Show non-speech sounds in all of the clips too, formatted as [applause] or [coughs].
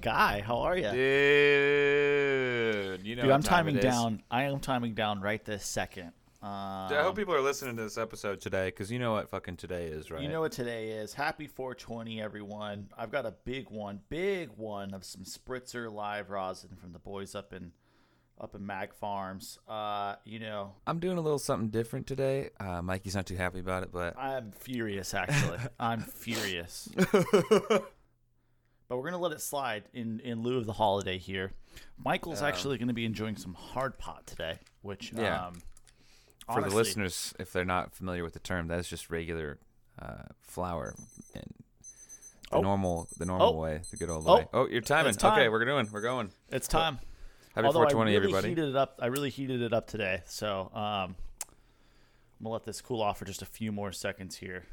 Guy, how are you? Dude, you know Dude, I'm time timing down. I am timing down right this second. Um, Dude, I hope people are listening to this episode today because you know what fucking today is, right? You know what today is? Happy 420, everyone. I've got a big one, big one of some spritzer live rosin from the boys up in up in Mag Farms. Uh, you know, I'm doing a little something different today. Uh, Mikey's not too happy about it, but I'm furious actually. [laughs] I'm furious. [laughs] But we're gonna let it slide in in lieu of the holiday here. Michael's Um, actually gonna be enjoying some hard pot today, which Yeah. um, for the listeners, if they're not familiar with the term, that's just regular uh, flour in the Oh. normal, the normal Oh. way, the good old Oh. way. Oh, you're timing. Time. Okay, we're doing. We're going. it's time. Happy Although 420, I really everybody. heated it up. I really heated it up today, so um, I'm gonna let this cool off for just a few more seconds here.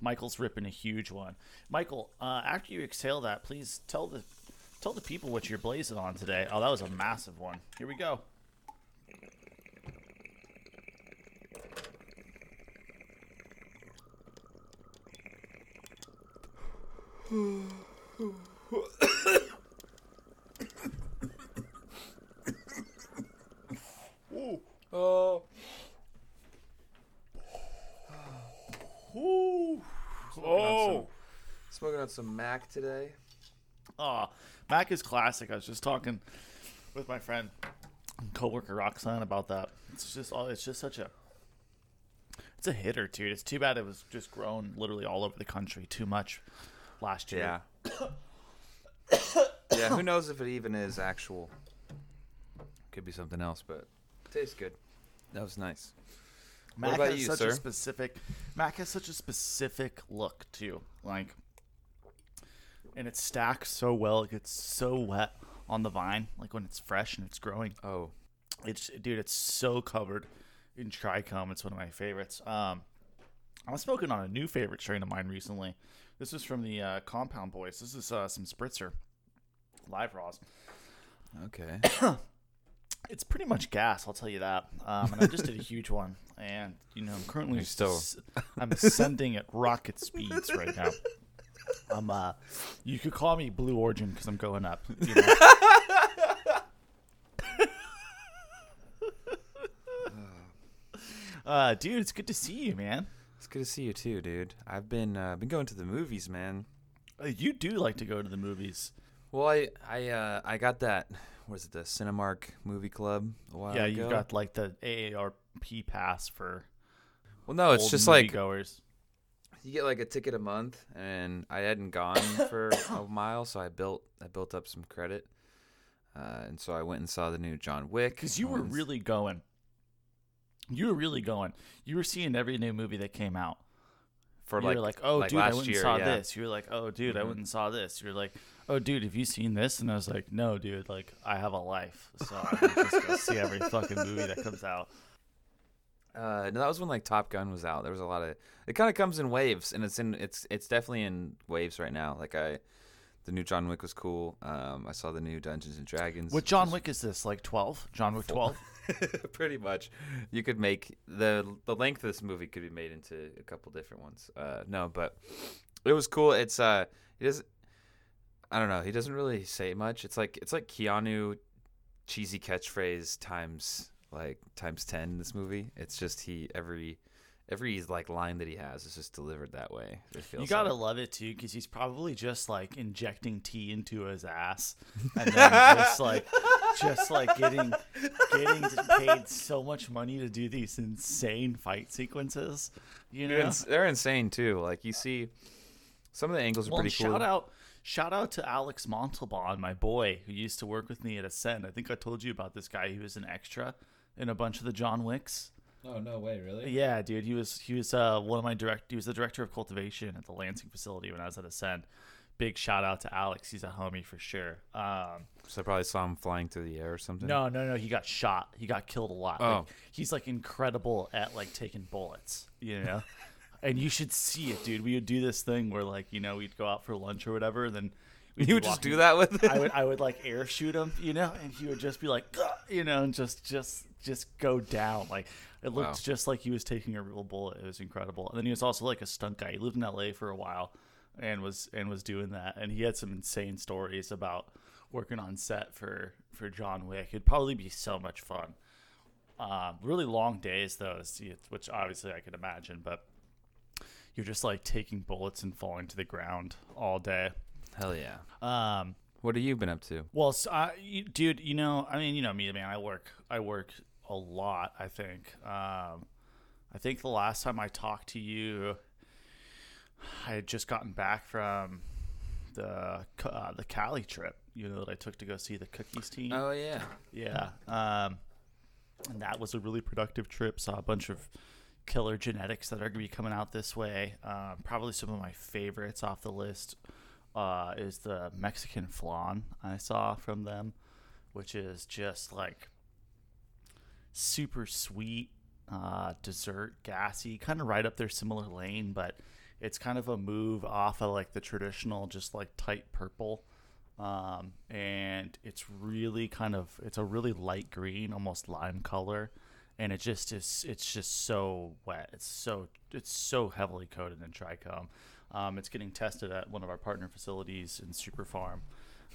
Michael's ripping a huge one. Michael, uh, after you exhale that, please tell the tell the people what you're blazing on today. Oh, that was a massive one. Here we go. Oh, Ooh. Oh. smoking on some Mac today. Oh, Mac is classic. I was just talking with my friend, coworker Roxanne about that. It's just all. It's just such a. It's a hitter, dude. It's too bad it was just grown literally all over the country too much last year. Yeah. yeah, who knows if it even is actual. Could be something else, but tastes good. That was nice. Mac has you, such sir? a specific. Mac has such a specific look too. Like, and it stacks so well. It gets so wet on the vine, like when it's fresh and it's growing. Oh, It's dude, it's so covered in trichome. It's one of my favorites. Um, I was smoking on a new favorite strain of mine recently. This is from the uh, Compound Boys. This is uh, some Spritzer live raws. okay. [coughs] It's pretty much gas, I'll tell you that. Um, and I just did a huge one, and you know, I'm currently You're still- s- I'm ascending at rocket speeds right now. [laughs] I'm uh, you could call me Blue Origin because I'm going up. You know? [laughs] uh, dude, it's good to see you, man. It's good to see you too, dude. I've been uh, been going to the movies, man. Uh, you do like to go to the movies. Well, I I uh, I got that. Was it the Cinemark Movie Club a while yeah, ago? you've got like the AARP pass for Well, no, it's old just like goers. You get like a ticket a month, and I hadn't gone [coughs] for a while, so I built I built up some credit, uh, and so I went and saw the new John Wick. Because you were on- really going. You were really going. You were seeing every new movie that came out. for you like were like, oh, like dude, I last went and year, saw yeah. this. You were like, oh, dude, I Mhm. went and saw this. You're like, oh, dude, have you seen this? And I was like, no, dude, like, I have a life. So I can just go see every fucking movie that comes out. Uh, no, that was when like Top Gun was out. There was a lot of it. Kind of comes in waves, and it's in it's it's definitely in waves right now. Like I, the new John Wick was cool. Um, I saw the new Dungeons and Dragons. What John Wick is this? Like 12? John Wick 12? [laughs] Pretty much, you could make the the length of this movie could be made into a couple different ones. Uh, no, but it was cool. It's uh, he doesn't. I don't know. He doesn't really say much. It's like it's like Keanu, cheesy catchphrase times like times ten in this movie. It's just he every every like line that he has is just delivered that way. It feels You gotta like. love it too, because he's probably just like injecting tea into his ass, [laughs] and then just like, just like getting getting paid so much money to do these insane fight sequences. You know, they're insane too. Like you see, some of the angles are well, pretty cool. shout out, shout out to Alex Montalban, my boy, who used to work with me at Ascend. I think I told you about this guy. He was an extra in a bunch of the John Wicks. Oh no way, really? Yeah, dude, he was he was uh, one of my direct. He was the director of cultivation at the Lansing facility when I was at Ascend. Big shout out to Alex. He's a homie for sure. Um, So I probably saw him flying through the air or something. no, no, no. He got shot. He got killed a lot. Like, Oh. he's like incredible at like taking bullets. You [laughs] know. And you should see it, dude. We would do this thing where, like, you know, we'd go out for lunch or whatever. And then we'd you would just do that with it. I would I would like air shoot him, you know, and he would just be like, you know, and just just just go down. Like it looked Wow. just like he was taking a real bullet. It was incredible. And then he was also like a stunt guy. He lived in L.A. for a while, and was and was doing that, and he had some insane stories about working on set for for John Wick. It'd probably be so much fun. Um, really long days though, which obviously I could imagine, but you're just like taking bullets and falling to the ground all day. Hell yeah. Um, what have you been up to? well, so I, you, dude, you know, I mean, you know me, man. I work, I work a lot. I think. Um, I think the last time I talked to you, I had just gotten back from the uh, the Cali trip. You know that I took to go see the Cookies team. Oh yeah. Yeah. Um, and that was a really productive trip. Saw a bunch of killer genetics that are going to be coming out this way. Um, probably some of my favorites off the list uh, is the Mexican flan I saw from them, which is just like super sweet, uh, dessert, gassy, kind of right up their similar lane, but it's kind of a move off of like the traditional, just like tight purple um, and it's really kind of it's a really light green, almost lime color, and it just is it's just so wet. It's so it's so heavily coated in trichome. Um, it's getting tested at one of our partner facilities in Super Farm.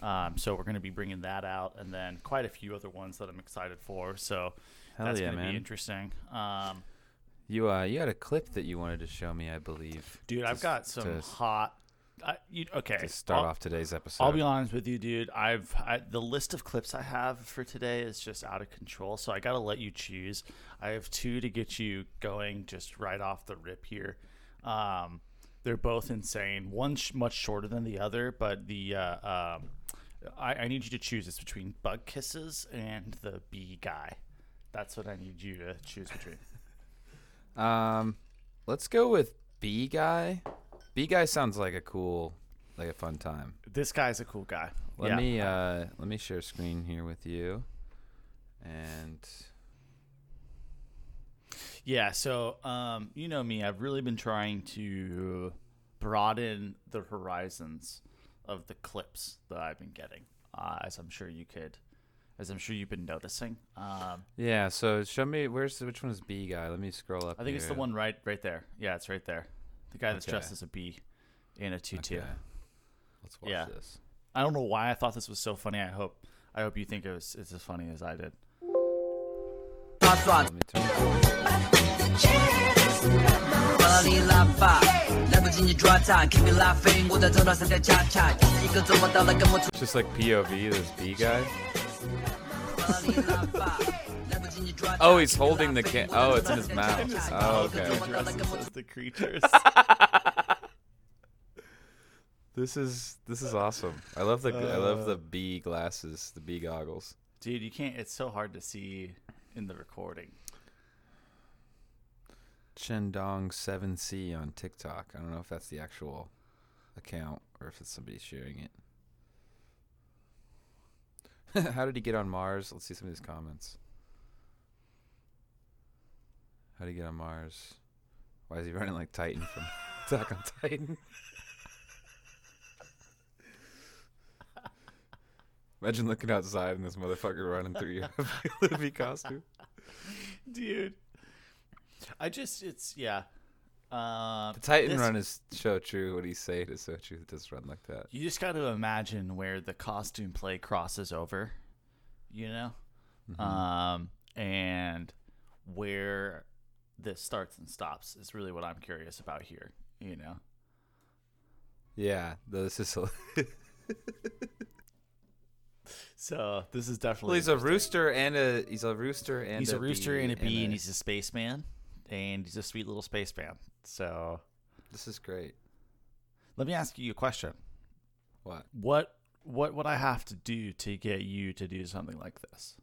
Um, so we're going to be bringing that out, and then quite a few other ones that I'm excited for. So Hell that's yeah, to man. be interesting. Um, You uh, you had a clip that you wanted to show me, I believe. dude, I've got some to, hot. I, you, okay, to start I'll- off today's episode. I'll be honest with you, dude. I've I, the list of clips I have for today is just out of control. So I got to let you choose. I have two to get you going, just right off the rip here. Um, they're both insane. One's sh- much shorter than the other, but the uh, um, I, I need you to choose. It's between bug kisses and the bee guy. That's what I need you to choose between. [laughs] Um, let's go with B guy. B guy sounds like a cool, like a fun time. This guy's a cool guy. Let Yeah. me uh, let me share screen here with you, and Yeah, so um, you know me, I've really been trying to broaden the horizons of the clips that I've been getting, uh, as I'm sure you could, as I'm sure you've been noticing. Um, yeah. So show me where's which one is B guy? Let me scroll up. I think here. it's the one right right there. Yeah, it's right there. The guy that's okay. dressed as a bee in a tutu. Okay. Let's watch yeah. this. I don't know why I thought this was so funny. I hope I hope you think it was it's as funny as I did. It's just like POV, this B guy oh, he's holding the can. Oh, it's in his mouth. Oh, okay. The [laughs] creatures. This is this is awesome. I love the I love the bee glasses, the bee goggles. Dude, you can't. It's so hard to see in the recording. Chendong Seven C on TikTok. I don't know if that's the actual account or if it's somebody sharing it. [laughs] How did he get on Mars? Let's see some of these comments. How did he get on Mars? Why is he running like Titan from [laughs] Attack on Titan? [laughs] Imagine looking outside and this motherfucker running through your Luffy costume. dude. I just it's yeah. Um, The Titan this- run is so true. What he's saying is so true. It does run like that. You just got to imagine where the costume play crosses over, you know, Mm-hmm. um, and where this starts and stops is really what I'm curious about here. You know, Yeah, this is. [laughs] so this is definitely. Well, he's a rooster and a he's a rooster and He's a rooster and a bee, and a- he's a spaceman, and he's a sweet little spaceman. So this is great. let me ask you a question. What? What what would I have to do to get you to do something like this?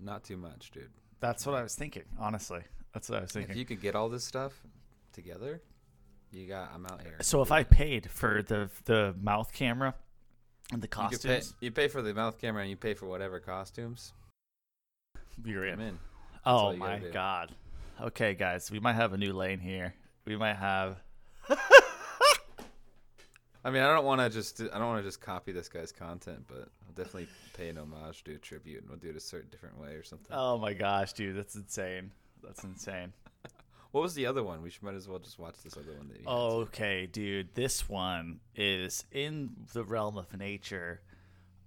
Not too much, dude. That's what I was thinking. Honestly, that's what I was thinking. If you could get all this stuff together, you got. I'm out here. So if I paid for the the mouth camera and the you, could pay, costumes, you pay for the mouth camera and you pay for whatever costumes. you're I'm in. in. Oh my god. Okay, guys, we might have a new lane here. We might have. [laughs] I mean, I don't want to just. I don't want to just copy this guy's content, but I'll definitely pay an homage, do a tribute, and we'll do it a certain different way or something. Oh my gosh, dude, that's insane. That's insane. [laughs] What was the other one? We should might as well just watch this other one. That you. Okay, dude, this one is in the realm of nature.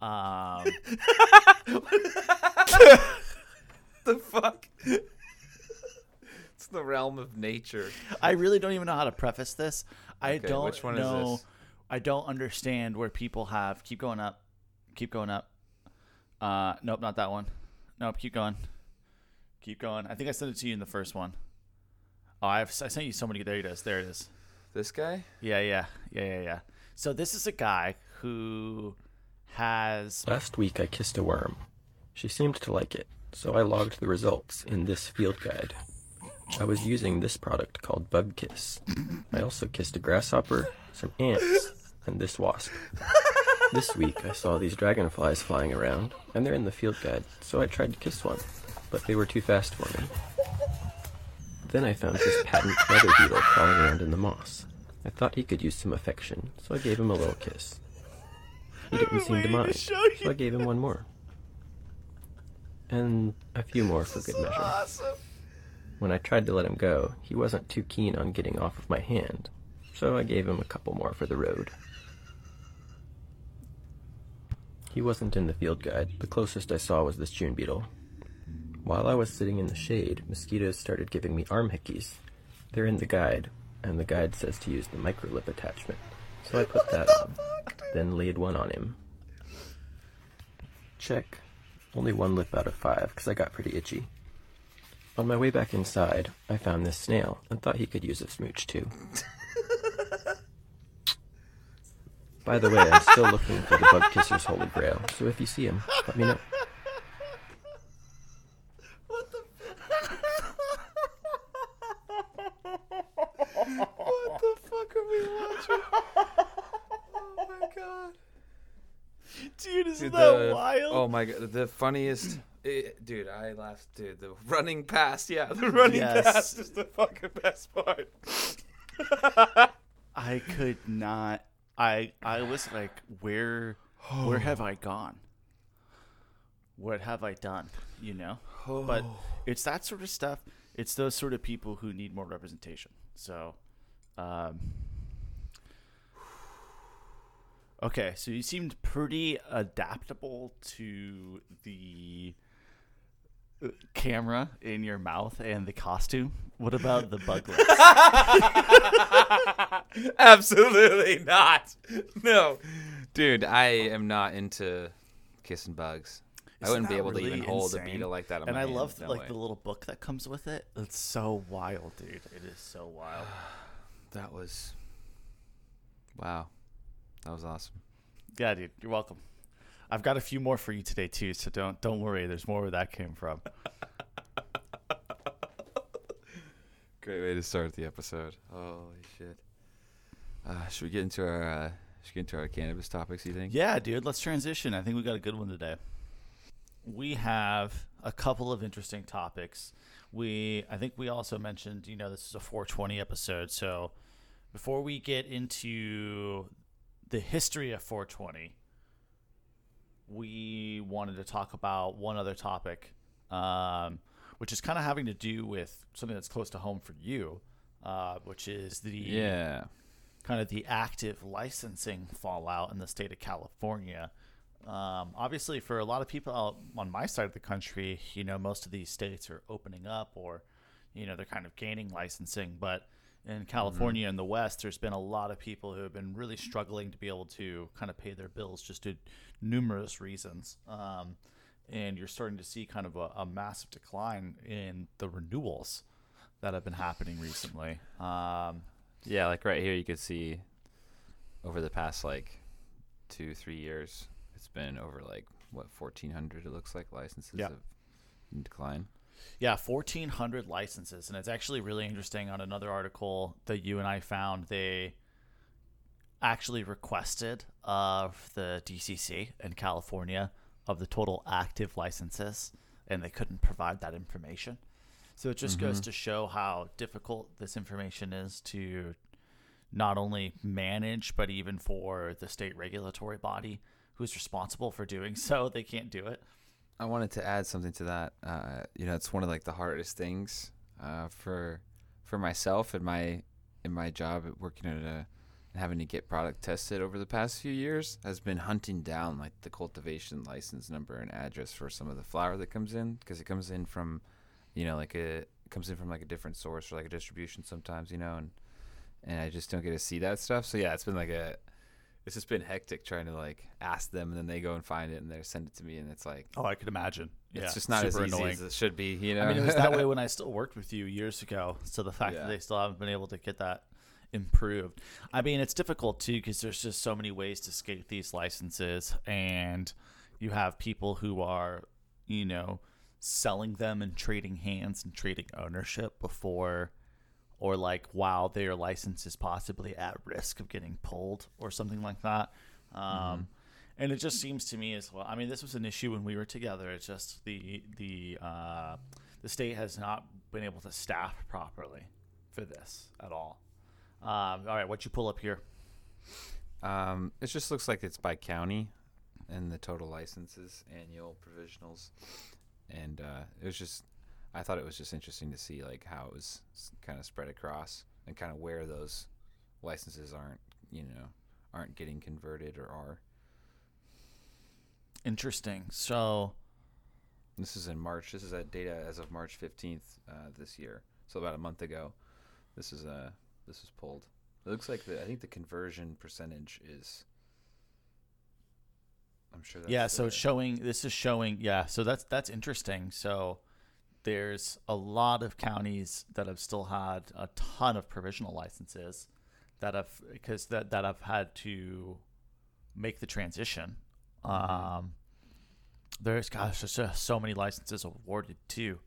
Um, [laughs] the fuck? It's the realm of nature. I really don't even know how to preface this. I Okay, don't which one is know. this? I don't understand where people have keep going up, keep going up. Uh, nope, not that one. Nope, keep going, keep going. I think I sent it to you in the first one. Oh, I've I sent you so many. There it is. There it is. This guy? Yeah, yeah, yeah, yeah, yeah. So this is a guy who has Last week I kissed a worm. She seemed to like it, so I logged the results in this field guide. I was using this product called Bug Kiss. I also kissed a grasshopper, some ants, and this wasp. This week I saw these dragonflies flying around, and they're in the field guide, so I tried to kiss one, but they were too fast for me. Then I found this patent leather beetle crawling around in the moss. I thought he could use some affection, so I gave him a little kiss. He didn't seem to mind, so I gave him one more. And a few more for good measure. When I tried to let him go, he wasn't too keen on getting off of my hand, so I gave him a couple more for the road. He wasn't in the field guide. The closest I saw was this June beetle. While I was sitting in the shade, mosquitoes started giving me arm hickeys. They're in the guide, and the guide says to use the microlip attachment. So I put that on, then laid one on him. Check. Only one lip out of five, because I got pretty itchy. On my way back inside, I found this snail and thought he could use a smooch too. [laughs] By the way, I'm still looking for the bug kisser's holy grail, so if you see him, let me know. What the? What the fuck are we watching? Oh my god. Dude, isn't Dude, that the- wild? Oh my god, the funniest. Eh, dude, I laughed. Dude, the running past. Yeah, the running Yes. past is the fucking best part. [laughs] I could not. I I was like, where where have I gone? What have I done? You know. But [sighs] it's that sort of stuff. It's those sort of people who need more representation. So, um, okay. So you seemed pretty adaptable to the camera in your mouth and the costume. What about the bug [laughs] lips? [laughs] Absolutely not. No, dude, I am not into kissing bugs. I Isn't wouldn't be that able to even hold a beetle like that. On and my I hand, love no like way. the little book that comes with it. It's so wild, dude. It is so wild. [sighs] That was. Wow, that was awesome. yeah, dude. You're welcome. I've got a few more for you today too, so don't don't worry. There's more where that came from. [laughs] Great way to start the episode. Holy shit. Uh, should we get into our uh, should we get into our cannabis topics? You think? Yeah, dude. Let's transition. I think we got a good one today. We have a couple of interesting topics. We, I think we also mentioned, you know, this is a 420 episode. So before we get into the history of 420, we wanted to talk about one other topic, um, which is kind of having to do with something that's close to home for you, uh, which is the Yeah. kind of the active licensing fallout in the state of California. Um, obviously, for a lot of people out on my side of the country, you know, most of these states are opening up or, you know, they're kind of gaining licensing. But in California and the West, there's been a lot of people who have been really struggling to be able to kind of pay their bills just to numerous reasons. Um, and you're starting to see kind of a, a massive decline in the renewals that have been happening recently. Um, Yeah, like right here, you could see over the past like two, three years, it's been over like what fourteen hundred. It looks like licenses Yeah. have in decline. Yeah, 1,400 licenses. And it's actually really interesting on another article that you and I found. They actually requested of the DCC in California of the total active licenses, and they couldn't provide that information. So it just goes mm-hmm. to show how difficult this information is to not only manage, but even for the state regulatory body who's responsible for doing [laughs] so, they can't do it. I wanted to add something to that. Uh, you know, it's one of like the hardest things uh, for for myself and my in my job at working at a having to get product tested over the past few years has been hunting down like the cultivation license number and address for some of the flower that comes in because it comes in from you know like a comes in from like a different source or like a distribution sometimes you know and and I just don't get to see that stuff so yeah it's been like a it's just been hectic trying to like ask them and then they go and find it and they send it to me and it's like Oh, I could imagine. it's yeah, just not as easy annoying. as it should be you know I mean, it was that way [laughs] when I still worked with you years ago. So the fact Yeah. that they still haven't been able to get that improved. I mean, it's difficult too because there's just so many ways to skate these licenses, and you have people who are, you know, selling them and trading hands and trading ownership before. Or like while their license is possibly at risk of getting pulled or something like that, um, and it just seems to me as well. I mean, this was an issue when we were together. It's just the the uh, the state has not been able to staff properly for this at all. Um, all right, what you pull up here? Um, it just looks like it's by county, and the total licenses, annual provisionals, and uh, it was just, I thought it was just interesting to see like how it was kind of spread across, and kind of where those licenses aren't, you know, aren't getting converted or are. Interesting. So, This is in March. This is that data as of March fifteenth uh, this year, so about a month ago. This is uh this was pulled. It looks like the I think the conversion percentage is. I'm sure. That's yeah, so it's showing. This is showing. Yeah, so that's that's interesting. So there's a lot of counties that have still had a ton of provisional licenses that have because that that have had to make the transition. Um, there's gosh, there's just so many licenses awarded too.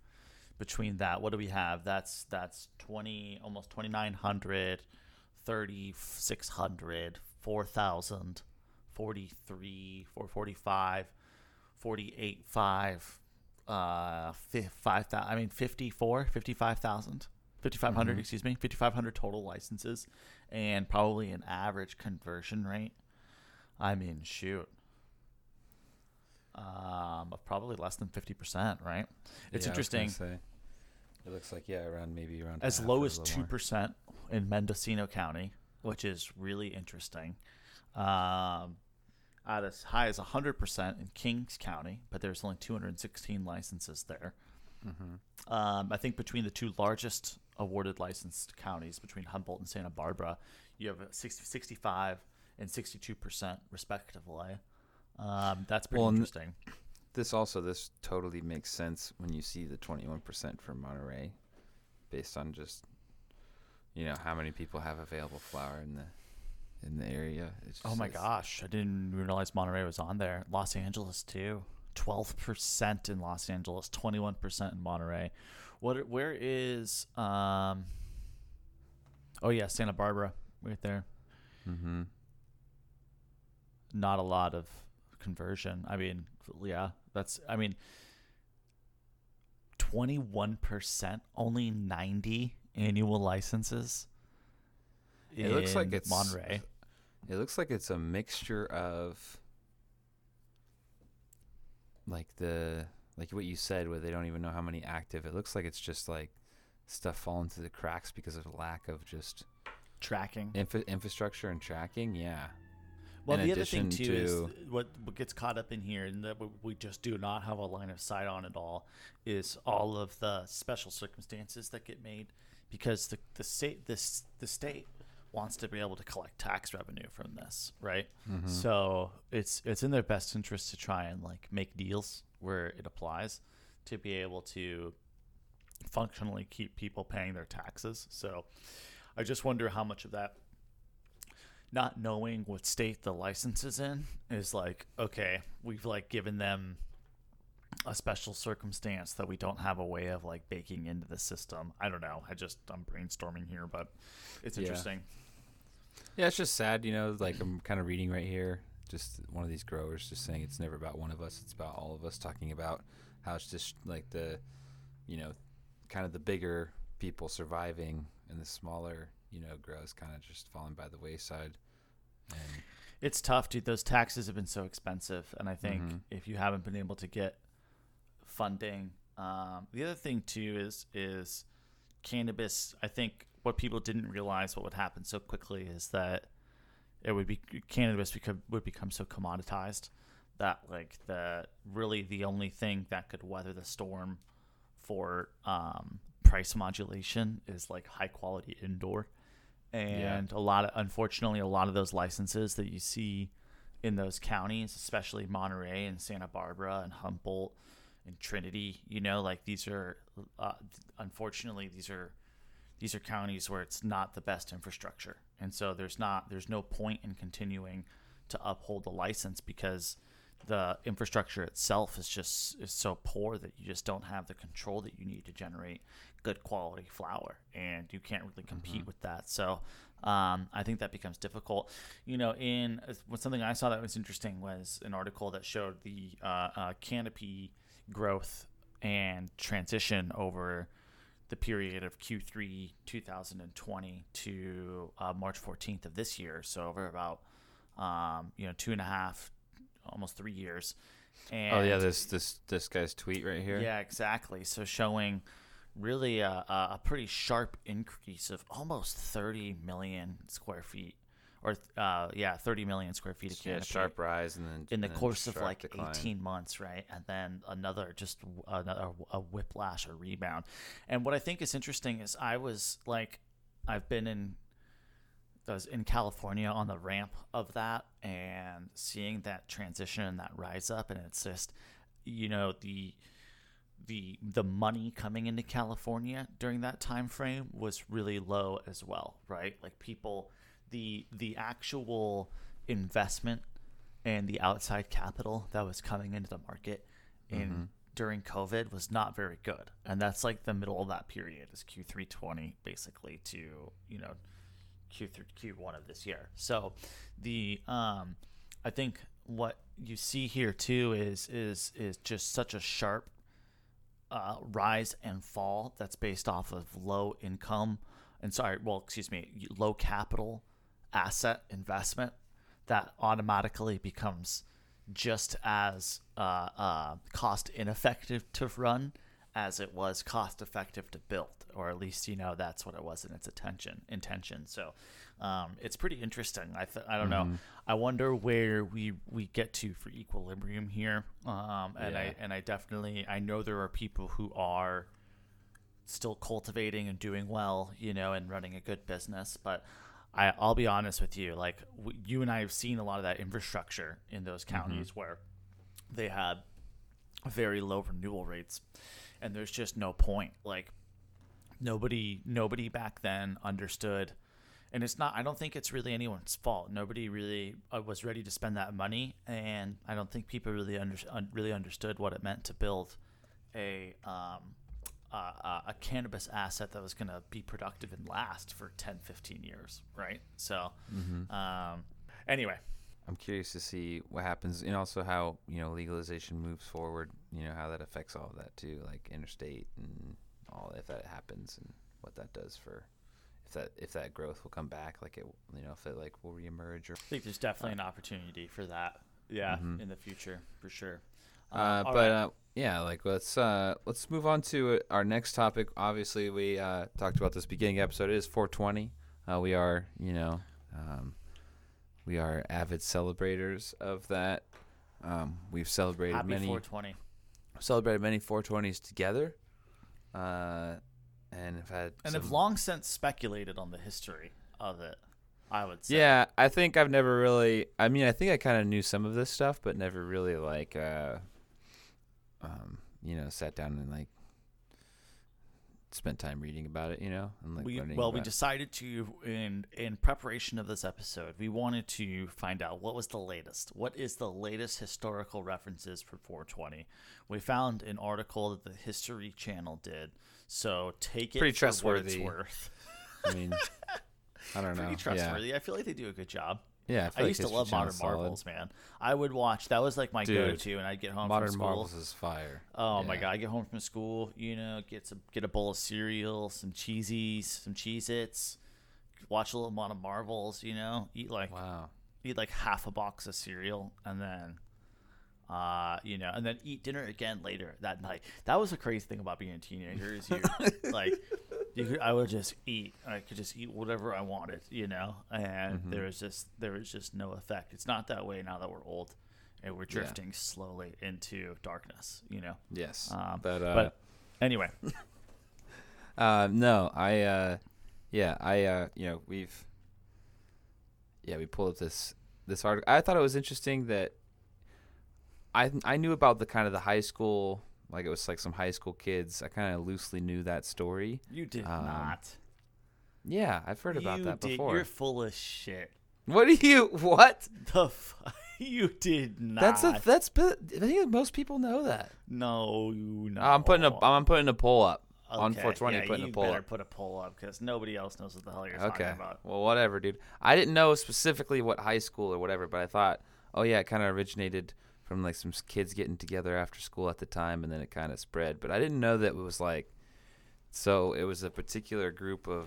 Between that, what do we have? That's that's twenty, almost 2,900, 3,600, 4,000, 43, 445, 48, 5, uh, 5,000, I mean, 54, 55,000, 5,500, excuse me, 5,500 total licenses, and probably an average conversion rate. I mean, shoot. Um, of probably less than 50%, right? It's Yeah, I was gonna interesting say. It looks like yeah, around maybe around as low as little two more. percent in Mendocino County, which is really interesting. Um, at as high as hundred percent in Kings County, but there's only 216 licenses there. Mm-hmm. Um, I think between the two largest awarded licensed counties, between Humboldt and Santa Barbara, you have 60, 65 and 62 percent respectively. Um, that's pretty Well, interesting. This also this totally makes sense when you see the 21% for Monterey, based on just you know how many people have available flour in the in the area. It's Oh my gosh, I didn't realize Monterey was on there. Los Angeles too. Twelve percent in Los Angeles, twenty-one percent in Monterey. What? Where is? Um. Oh yeah, Santa Barbara, right there. Mm-hmm. Not a lot of conversion. I mean, yeah, that's. I mean, twenty-one percent, only ninety annual licenses. It looks like it's Monterey. It looks like it's a mixture of like the like what you said where they don't even know how many active. It looks like it's just like stuff falling through the cracks because of a lack of just Tracking. infra- infrastructure and tracking. Yeah. Well, in the other thing too is to- what what gets caught up in here, and that we- we just do not have a line of sight on at all, is all of the special circumstances that get made, because the the state this the state wants to be able to collect tax revenue from this, right? Mm-hmm. So it's it's in their best interest to try and like make deals where it applies to be able to functionally keep people paying their taxes. So I just wonder how much of that not knowing what state the license is in is like okay we've like given them a special circumstance that we don't have a way of like baking into the system i don't know i just i'm brainstorming here but it's Yeah. interesting Yeah, it's just sad, you know, like I'm kind of reading right here, just one of these growers just saying it's never about one of us, it's about all of us talking about how it's just like the, you know, kind of the bigger people surviving and the smaller, you know, grows kind of just falling by the wayside. And it's tough dude those taxes have been so expensive and i think Mhm. if you haven't been able to get funding um, the other thing too is is cannabis. I think what people didn't realize what would happen so quickly is that it would be cannabis become would become so commoditized that like the really the only thing that could weather the storm for um, price modulation is like high quality indoor. And a lot of unfortunately a lot of those licenses that you see in those counties especially monterey and santa barbara and humboldt and trinity you know like these are uh, unfortunately these are these are counties where it's not the best infrastructure. And so there's not there's no point in continuing to uphold the license because the infrastructure itself is just is so poor that you just don't have the control that you need to generate good quality flour. And you can't really compete with that. So um, i think that becomes difficult. You know in something i saw that was interesting was an article that showed the uh, uh, canopy growth and transition over the period of Q3 2020 to uh, March 14th of this year. So over about um, you know two and a half, almost three years. And oh yeah, this this this guy's tweet right here. yeah, exactly. So showing really a, a a pretty sharp increase of almost 30 million square feet, or uh, yeah, 30 million square feet of Yeah, canopy sharp rise and then in the course of like decline. 18 months, right? And then another just another a whiplash or rebound. And what I think is interesting is I was like, I've been in, I was in California on the ramp of that and seeing that transition and that rise up, and it's just, you know, the the the money coming into California during that time frame was really low as well, right? Like people the the actual investment and the outside capital that was coming into the market in during COVID was not very good. And that's like the middle of that period is Q3 20 basically to, you know, Q3 Q1 of this year. So the um I think what you see here too is is is just such a sharp uh, rise and fall that's based off of low income and sorry, well, excuse me, low capital asset investment that automatically becomes just as uh, uh, cost ineffective to run as it was cost effective to build, or at least you know that's what it was in its attention intention. So um, it's pretty interesting. I th- I don't know. I wonder where we we get to for equilibrium here. Um, and I and I definitely I know there are people who are still cultivating and doing well, you know, and running a good business. But I, I'll be honest with you, like w- you and I have seen a lot of that infrastructure in those counties where they had very low renewal rates, and there's just no point. Like nobody, nobody back then understood. And it's not. I don't think it's really anyone's fault. Nobody really uh, was ready to spend that money, and I don't think people really under, un, really understood what it meant to build a um, uh, uh, a cannabis asset that was going to be productive and last for 10, 15 years, right? So, um, anyway, I'm curious to see what happens, and also how you know legalization moves forward. You know how that affects all of that too, like interstate and all if that happens, and what that does for if that if that growth will come back, like it you know if it like will reemerge or. I think there's definitely an opportunity for that, yeah, in the future for sure. Uh, but right. uh, yeah, like let's uh, let's move on to our next topic. Obviously, we uh, talked about this beginning episode. It is 420. Uh, we are, you know, um, we are avid celebrators of that. Um, we've celebrated happy many 420. celebrated many 420s together, uh, and have had and have long since speculated on the history of it. I would say. Yeah, I think I've never really. I mean, I think I kind of knew some of this stuff, but never really like, uh, um, you know, sat down and like spent time reading about it. You know, and like we well we decided to in in preparation of this episode we wanted to find out what was the latest what is the latest historical references for 420 we found an article that the history channel did so take it Pretty for what it's trustworthy. worth I mean, I don't [laughs] know. pretty trustworthy i feel like they do a good job Yeah, yeah. I, feel like used to love Modern solid. Marvels, man. I would watch. That was like my Dude, go-to, and I'd get home Modern from school. Marvels is fire. Oh my god! I get home from school, you know, get some get a bowl of cereal, some cheesies, some Cheez-Its, watch a little Modern Marvels, you know, eat like Wow. eat like half a box of cereal, and then, uh, you know, and then eat dinner again later that night. That was the crazy thing about being a teenager is you [laughs] like you could, I would just eat. I could just eat whatever I wanted, you know. And Mm-hmm. there was just there was just no effect. It's not that way now that we're old, and we're drifting slowly into darkness, you know. Yes, Um, but uh, but anyway, [laughs] Uh, no, I, uh, yeah, I, uh, you know, we've, yeah, we pulled up this this article. I thought it was interesting that I I knew about the kind of the high school, like it was like some high school kids. I kind of loosely knew that story. you did Um, not. Yeah, I've heard about you that did, before. You're full of shit. What do you? What? The f- [laughs] you did not. That's a that's. I think most people know that. no, no. I'm putting a I'm putting a poll up on Okay, 420. Yeah, putting you a poll better up. put a poll up because nobody else knows what the hell you're talking Okay. about. Well, whatever, dude. I didn't know specifically what high school or whatever, but I thought, oh yeah, it kind of originated from like some kids getting together after school at the time, and then it kind of spread. But I didn't know that it was like, so it was a particular group of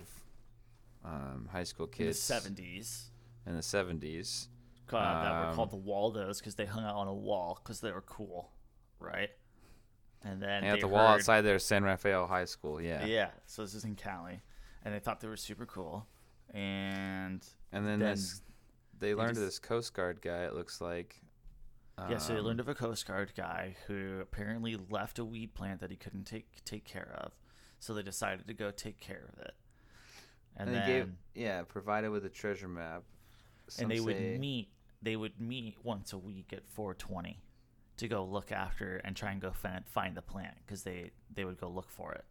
um, high school In the kids '70s, in the seventies. uh, that were Um, called the Waldos because they hung out on a wall because they were cool, right? And then And at they the wall outside there, San Rafael High School. Yeah. Yeah, so this is in Cali, and they thought they were super cool, and And then, Then this, they learned just- this Coast Guard guy. It looks like. Yeah, so they um, learned of a Coast Guard guy who apparently left a weed plant that he couldn't take take care of, so they decided to go take care of it, and, And, then gave, yeah, provided with a treasure map. And they say- would meet they would meet once a week at 420 to go look after and try and go find, find the plant because they they would go look for it.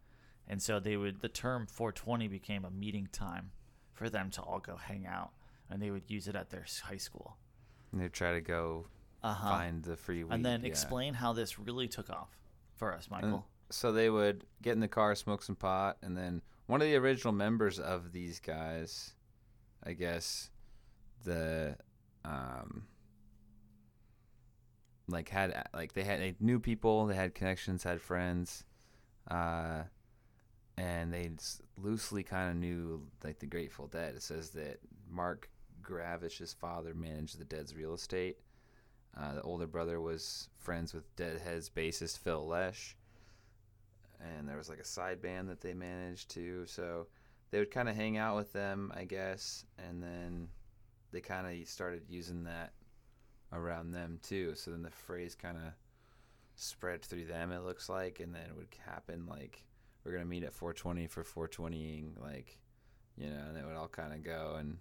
And so they would the term 420 became a meeting time for them to all go hang out and they would use it at their high school. And they try to go uh-huh find the free weed. and then yeah. explain how this really took off for us And michael so they would get in the car, smoke some pot, and then one of the original members of these guys, I guess, the um, like had like they had they knew people, they had connections, had friends, uh, and they loosely kind of knew like the Grateful Dead. It says that Mark Gravich's father managed the Dead's real estate. Uh, the older brother was friends with Deadhead's bassist Phil Lesh, and there was like a side band that they managed too. So they would kind of hang out with them, I guess, and then they kind of started using that around them too. So then the phrase kind of spread through them. It looks like, and then it would happen like we're gonna meet at 420 for 420ing, like you know, and it would all kind of go and.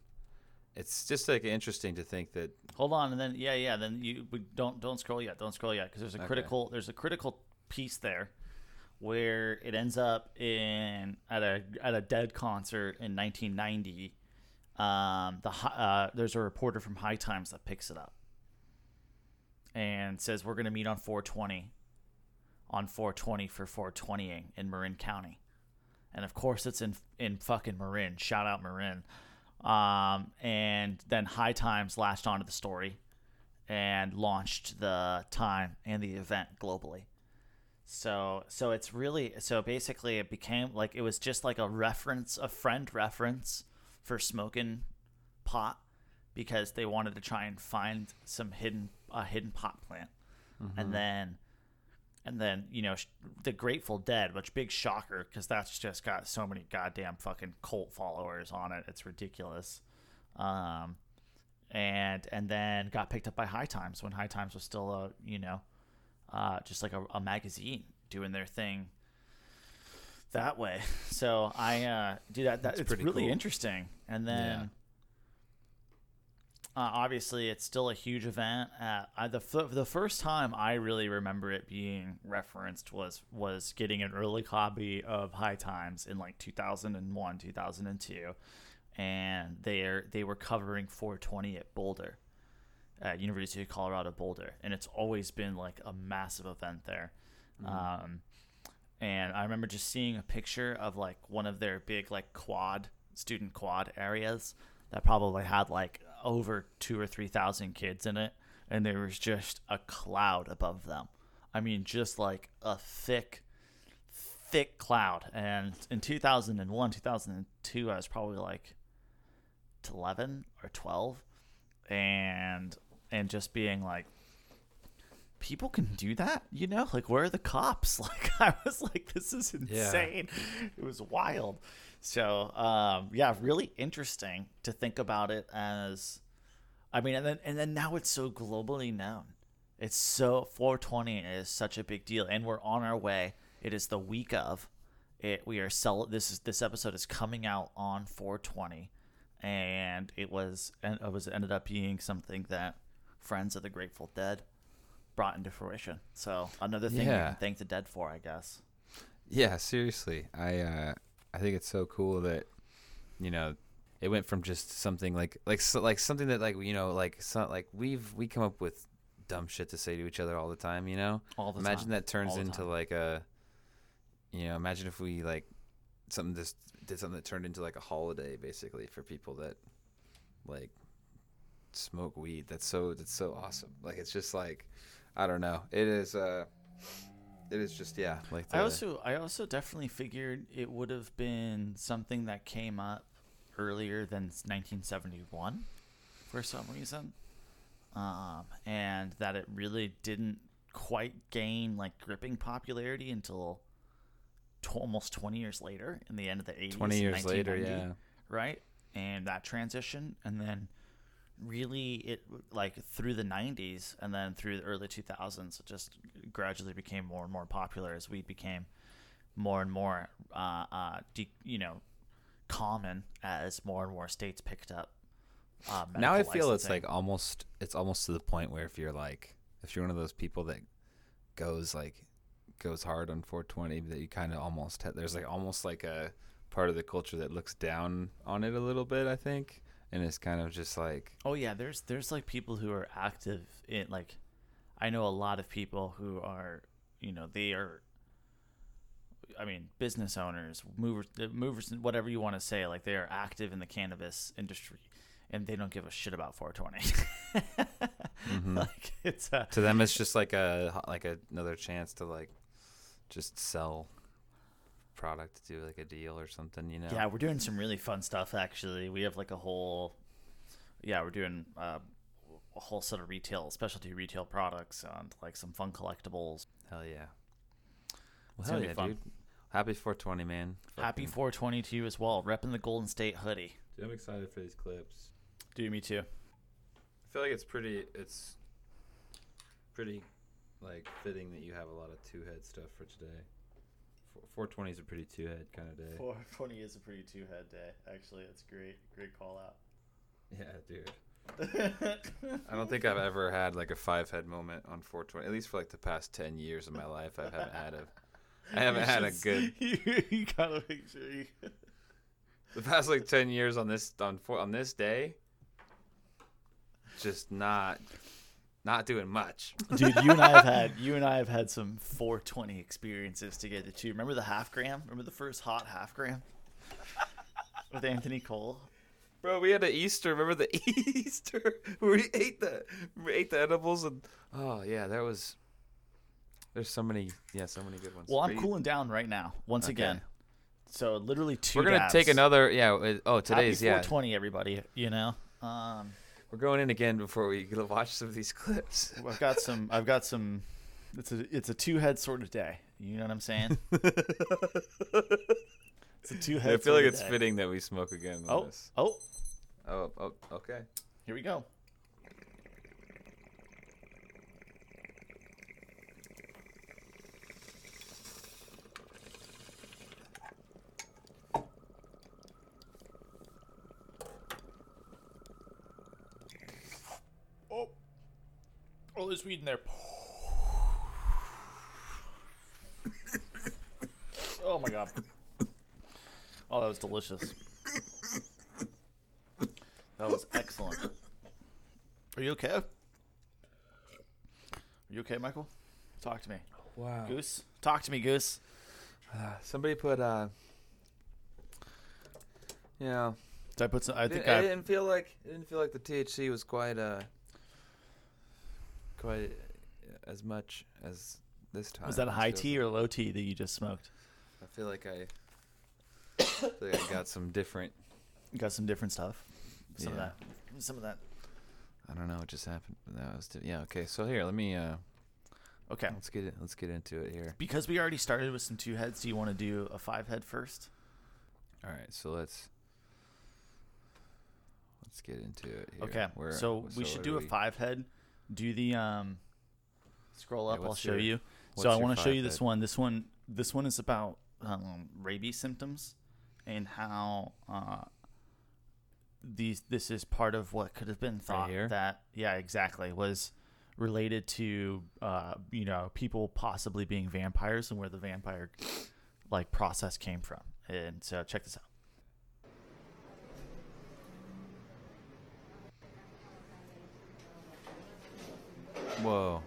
It's just like interesting to think that hold on and then yeah yeah then you don't don't scroll yet don't scroll yet because there's a Okay. critical there's a critical piece there where it ends up in at a at a dead concert in 1990 um the uh, there's a reporter from high times that picks it up and says we're going to meet on 420 on 420 for 420ing in Marin County. And of course it's in in fucking Marin. Shout out Marin um, and then High Times latched onto the story and launched the time and the event globally. So so it's really so basically it became like it was just like a reference, a friend reference for smoking pot because they wanted to try and find some hidden a hidden pot plant. And then and then you know the Grateful Dead, which big shocker because that's just got so many goddamn fucking cult followers on it. It's ridiculous. Um, and and then got picked up by High Times when High Times was still a you know, uh, just like a, a magazine doing their thing. That way, [laughs] so I uh, do that. that it's pretty really cool. interesting. And then uh, obviously, it's still a huge event. Uh, I, the f- the first time I really remember it being referenced was was getting an early copy of High Times in like 2001, 2002, and they they were covering 420 at Boulder, at University of Colorado Boulder, and it's always been like a massive event there. Um, and I remember just seeing a picture of like one of their big like quad student quad areas that probably had like over two or three thousand kids in it, and there was just a cloud above them. I mean, just like a thick, thick cloud. And in 2001, 2002, I was probably like 11 or 12, and and just being like people can do that you know? Like where are the cops? [laughs] Like i was like this is insane. It was wild So um, yeah, really interesting to think about it as, I mean, and then and then now it's so globally known. It's so 420 is such a big deal, and we're on our way. It is the week of it. We are sell. This is this episode is coming out on 420, and it was and it was ended up being something that friends of the Grateful Dead brought into fruition. So another thing Yeah. can thank the dead for, I guess. Yeah, seriously. I uh I think it's so cool that you know, it went from just something like like so, like something that like you know, like so, like we've we come up with dumb shit to say to each other all the time, you know? All the imagine time. that turns into time. like a you know, imagine if we like something just did something that turned into like a holiday basically for people that like smoke weed. That's so that's so awesome. Like it's just like I don't know. It is uh it is just yeah, like I also I also definitely figured it would have been something that came up earlier than 1971 for some reason, um, and that it really didn't quite gain like gripping popularity until tw- almost 20 years later in the end of the 80s 20 years later, yeah. right and that transition and then really it like through the 90s and then through the early 2000s it just gradually became more and more popular as weed became more and more uh, uh, de- you know common as more and more states picked up uh, now I feel it's like almost it's almost to the point where if you're like if you're one of those people that goes like goes hard on 420 that you kind of almost ha- there's like almost like a part of the culture that looks down on it a little bit I think and it's kind of just like Oh yeah, there's there's like people who are active in like I know a lot of people who are you know they are I mean business owners, movers movers whatever you want to say like they are active in the cannabis industry and they don't give a shit about 420. Mm-hmm. [laughs] like it's a to them it's just like a like a, another chance to like just sell product to do like a deal or something you know Yeah, we're doing some really fun stuff actually. We have like a whole yeah, we're doing uh, a whole set of retail specialty retail products and like some fun collectibles. hell yeah well It's hell yeah fun. dude happy 420 man Happy Fucking- 420 to you as well. Repping the Golden State hoodie. Dude, I'm excited for these clips. Do me too. I feel like it's pretty. It's pretty like fitting that you have a lot of two head stuff for today. Four twenty is a pretty two head kind of day. 420 is a pretty two head day. Actually, it's great. Great call out. Yeah, dude. [laughs] I don't think I've ever had like a five head moment on 420. At least for like the past ten years of my life, I haven't had a. I haven't had a good. [laughs] You, you gotta make sure you. [laughs] The past like ten years on this on on this day. Just not, not doing much. Dude, you and I have had you and I have had some 420 experiences together too. Remember the half gram? Remember the first hot half gram with Anthony Cole? Bro, we had an Easter. Remember the [laughs] Easter? We ate the we ate the edibles and oh yeah, that was. There's so many, yeah, so many good ones. Well, I'm you- cooling down right now. Once Okay. again, so literally two. We're gonna dabs. take another. Yeah. Oh, today's Happy yeah. 420, everybody. You know, um, We're going in again before we [laughs] watch some of these clips. I've got some. I've got some. It's a it's a two head sort of day. You know what I'm saying? [laughs] it's a two head. I feel like it's fitting that we smoke again. Oh, this. oh, oh, oh, okay. here we go. Oh, there's weed in there. oh my god. Oh, that was delicious. That was excellent. Are you okay? Are you okay, Michael? Talk to me. Wow. Goose? Talk to me, Goose. Somebody put uh. Yeah. Did I put some? I I think didn't, I I. didn't feel like it didn't feel like the THC was quite uh. Quite as much as this time. Was that a high tea or low tea that you just smoked? I feel like I, I [coughs] feel like I got some different. You got some different stuff. Some Yeah. of that. Some of that. I don't know what just happened. But that was di- yeah. Okay, so here, let me. uh Okay. Let's get it. Let's get into it here. Because we already started with some two heads, do you want to do a five head first? All right, so let's let's get into it. Here. Okay. Where- so we should do are a five head. Do the um scroll up, I'll show your- you. So I want to show you this one. This one this one is about um, rabies symptoms and how uh, these this is part of what could have been thought here? that yeah, exactly, was related to uh, you know, people possibly being vampires and where the vampire like process came from. And so check this out. Whoa.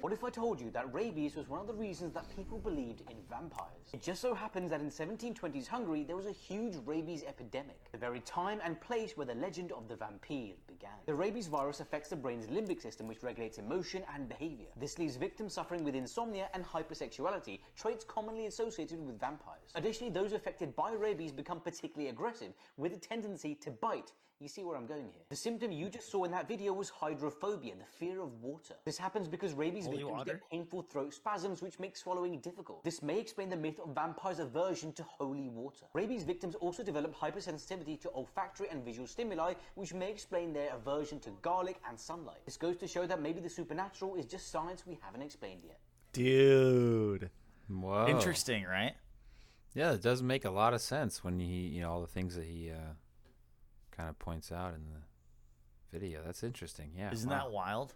What if I told you that rabies was one of the reasons that people believed in vampires? It just so happens that in 1720s Hungary there was a huge rabies epidemic, the very time and place where the legend of the vampire began. The rabies virus affects the brain's limbic system, which regulates emotion and behavior. This leaves victims suffering with insomnia and hypersexuality, traits commonly associated with vampires. Additionally, those affected by rabies become particularly aggressive, with a tendency to bite. You see where I'm going here? The symptom you just saw in that video was hydrophobia, the fear of water. This happens because rabies Holy victims water? get painful throat spasms, which make swallowing difficult. This may explain the myth of vampires' aversion to holy water. Rabies victims also develop hypersensitivity to olfactory and visual stimuli, which may explain their aversion to garlic and sunlight. This goes to show that maybe the supernatural is just science we haven't explained yet. Dude. Whoa. Interesting, right? Yeah, it does make a lot of sense when he, you know, all the things that he uh, kind of points out in the video. That's interesting. Yeah. Isn't wow. that wild?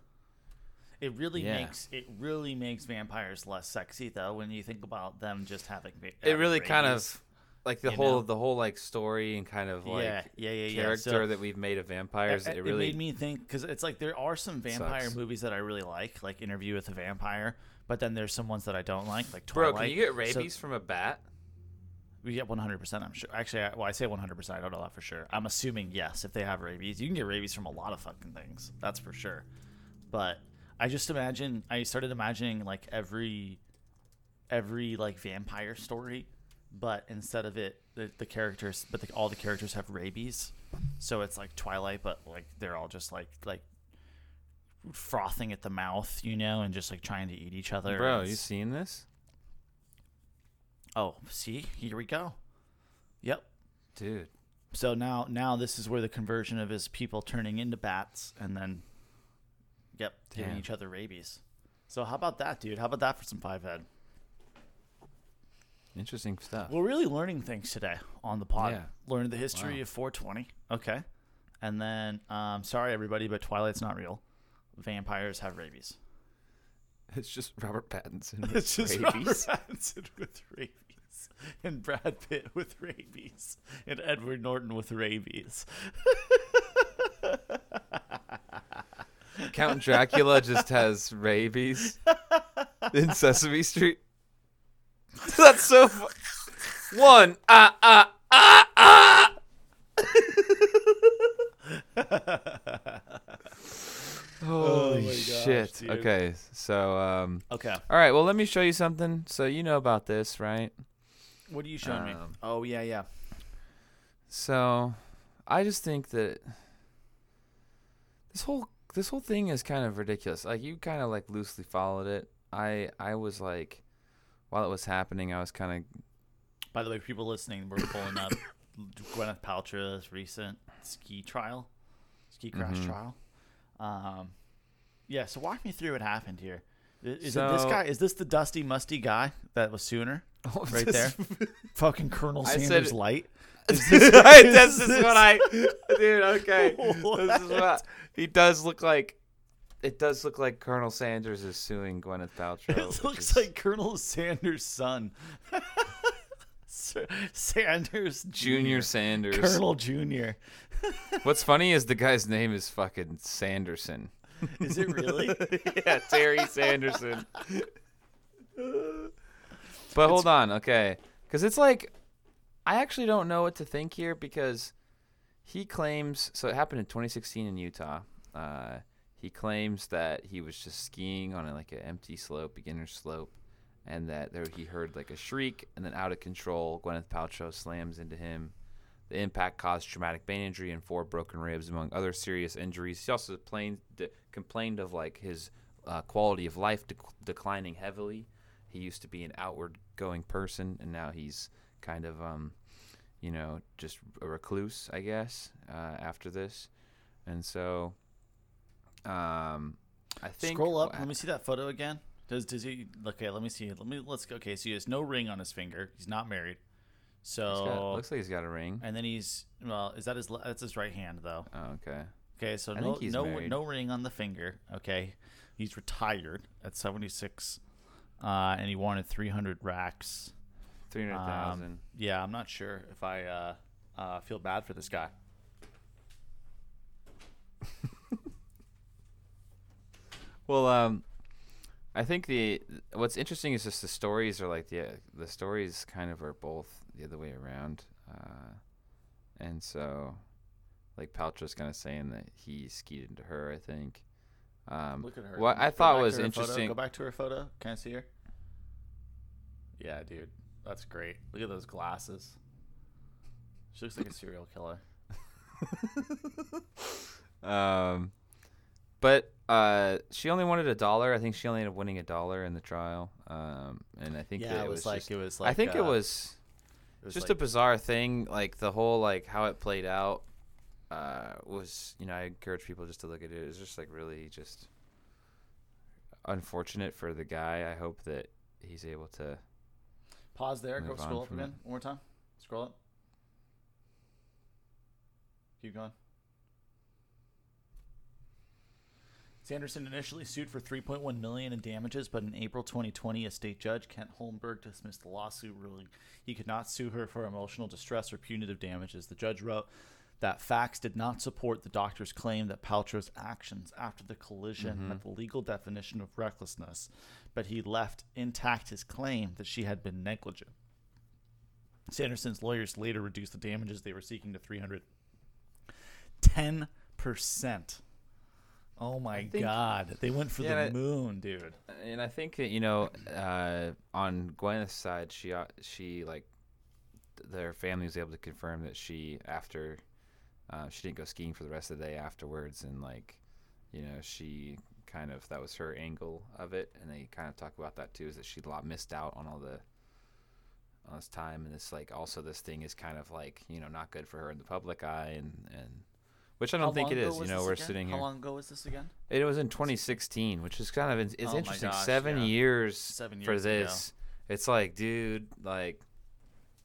It really Yeah. makes it really makes vampires less sexy though when you think about them just having. va- It having really kind of like the whole know? the whole like story and kind of like yeah yeah yeah yeah. character So, that we've made of vampires. it, It, it really made me think because it's like there are some vampire Sucks. movies that I really like, like Interview with a Vampire, but then there's some ones that I don't like, like Twilight. Bro, can you get So- rabies from a bat? we get 100. percent I'm sure. Actually, I, well, I say 100. percent I don't know that for sure. I'm assuming yes. If they have rabies, you can get rabies from a lot of fucking things. That's for sure. But I just imagine. I started imagining like every, every like vampire story, but instead of it, the, the characters, but the, all the characters have rabies. So it's like Twilight, but like they're all just like like frothing at the mouth, you know, and just like trying to eat each other. Bro, you seen this? Oh, see, here we go. Yep. Dude. So now, now this is where the conversion of his people turning into bats and then, yep, giving each other rabies. So how about that, dude? How about that for some five head? Interesting stuff. We're really learning things today on the pod. Yeah. Learned the history Wow. of 420. Okay, and then, um, sorry everybody, but Twilight's not real. Vampires have rabies. [laughs] It's just Robert Pattinson. [laughs] with It's just rabies. Robert Pattinson with rabies, and Brad Pitt with rabies, and Edward Norton with rabies. Count Dracula just has rabies in Sesame Street. [laughs] [laughs] That's so. Fu- One ah ah ah ah. [laughs] Holy my gosh, shit! dude. Okay, so um, Okay, all right. Well, let me show you something. So you know about this, right? what are you showing me? Um, Oh yeah, yeah. So, I just think that this whole this whole thing is kind of ridiculous. Like you kind of like loosely followed it. I I was like, while it was happening, I was kind of By the way, people listening, we're pulling up [coughs] Gwyneth Paltrow's recent ski trial, ski crash Mhm. trial. Um, yeah. So walk me through what happened here. Is Is it this guy? Is this the dusty, musty guy that was sooner? [laughs] Right there, [laughs] fucking Colonel I said Sanders it- Light. [laughs] this is what I, dude. Okay, this is What? what he does look like. It does look like Colonel Sanders is suing Gwyneth [laughs] Paltrow. It looks is like Colonel Sanders' son, [laughs] Sanders Junior Sanders. Colonel Junior. [laughs] What's funny is the guy's name is fucking Sanderson. Is it really? yeah, Terry Sanderson. but hold on, okay, because it's like I actually don't know what to think here because he claims so it happened in 2016 in Utah. Uh, he claims that he was just skiing on a, like an empty slope, beginner slope, and that there he heard like a shriek, and then out of control, Gwyneth Paltrow slams into him. The impact caused traumatic brain injury and four broken ribs, among other serious injuries. He also de- complained of like his uh, quality of life dec- declining heavily. He used to be an outward-going person, and now he's kind of um, you know, just a recluse, I guess, uh, after this, and so, um, I think Scroll up. Let me see that photo again. Does does he? Okay, let me see. Let me let's go. Okay, so he has no ring on his finger. He's not married. So got- looks like he's got a ring. and then he's well. Is that his? That's his right hand though. Oh, okay. Okay, so I no no married. no ring on the finger. Okay, he's retired at seventy six, uh, and he wanted three hundred racks. Three hundred thousand. Um, yeah, I'm not sure if I uh, uh, feel bad for this guy. [laughs] Well, um, I think the what's interesting is just the stories are like the the stories kind of are both the other way around, uh, and so like Paltrow's kind of saying that he skied into her. I think. Um, Look at her. What I thought was her photo. interesting. Go back to her photo. Can I see her? Yeah, dude, that's great. Look at those glasses. She looks like a serial killer. [laughs] Um, but uh, she only wanted a dollar. I think she only ended up winning a dollar in the trial. Um, and I think Yeah, that it was like just- it was like I think it uh, was it was just like- a bizarre thing. Like the whole like how it played out uh, was, you know, I encourage people just to look at it. It's just like really just unfortunate for the guy. I hope that he's able to. Pause there. Go scroll up again. One more time. Scroll up. Keep going. Sanderson initially sued for 3.1 million in damages, but in April 2020, a state judge, Kent Holmberg, dismissed the lawsuit, ruling he could not sue her for emotional distress or punitive damages. The judge wrote that facts did not support the doctor's claim that Paltrow's actions after the collision mm-hmm. met the legal definition of recklessness, but he left intact his claim that she had been negligent. Sanderson's lawyers later reduced the damages they were seeking to 300 10%. Oh my think- god. They went for Yeah, the moon, dude. And I think that you know, uh, on Gwyneth's side, she uh, she like their family was able to confirm that she after uh, she didn't go skiing for the rest of the day afterwards, and like you know she kind of that was her angle of it, and they kind of talk about that too, is that she missed out on all the on this time, and this like also this thing is kind of like you know not good for her in the public eye, and and which I don't How think it long ago is. You was know, this we're again? sitting here. How long ago was this again? It was in 2016, which is kind of it's Oh my interesting. gosh, Seven yeah. years Seven for years ago. this. It's like, dude, like,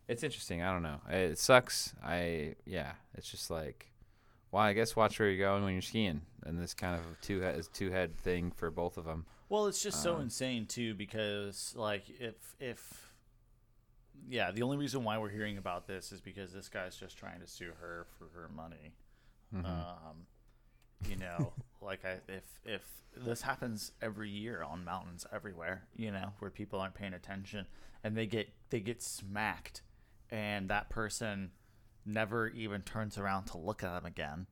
it's interesting. I don't know. It sucks. I yeah. It's just like, well, I guess watch where you're going when you're skiing, and this kind of two head is two head thing for both of them. Well, it's just so Um, insane too because like if if yeah, the only reason why we're hearing about this is because this guy's just trying to sue her for her money. Mm-hmm. Um, you know, [laughs] like I, if if this happens every year on mountains everywhere, you know, where people aren't paying attention and they get they get smacked, and that person never even turns around to look at them again,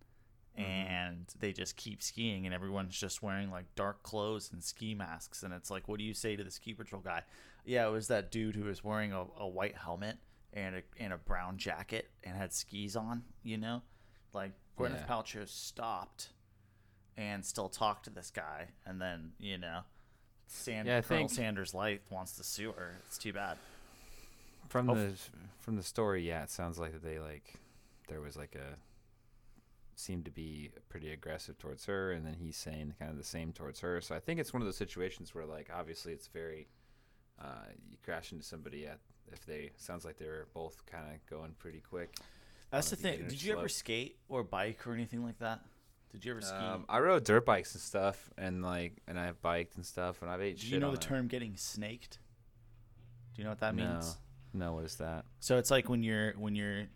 and they just keep skiing, and everyone's just wearing like dark clothes and ski masks, and it's like, what do you say to the ski patrol guy? Yeah, it was that dude who was wearing a, a white helmet and a and a brown jacket and had skis on, you know, like Gwyneth Yeah. Paltrow stopped and still talked to this guy, and then you know, Sand- Yeah, Colonel think- Sanders Light wants to sue her. It's too bad. From Oh. the from the story, yeah, it sounds like that they like there was like a seemed to be pretty aggressive towards her, and then he's saying kind of the same towards her. So I think it's one of those situations where like obviously it's very uh, you crash into somebody at if they sounds like they were both kind of going pretty quick. That's the thing. Did you ever skate or bike or anything like that? Did you ever ski? Um, I rode dirt bikes and stuff, and like and I've biked and stuff, and I've ate Do shit. you know the it. term getting snaked? Do you know what that No. means? No, what is that? So it's like when you're when you're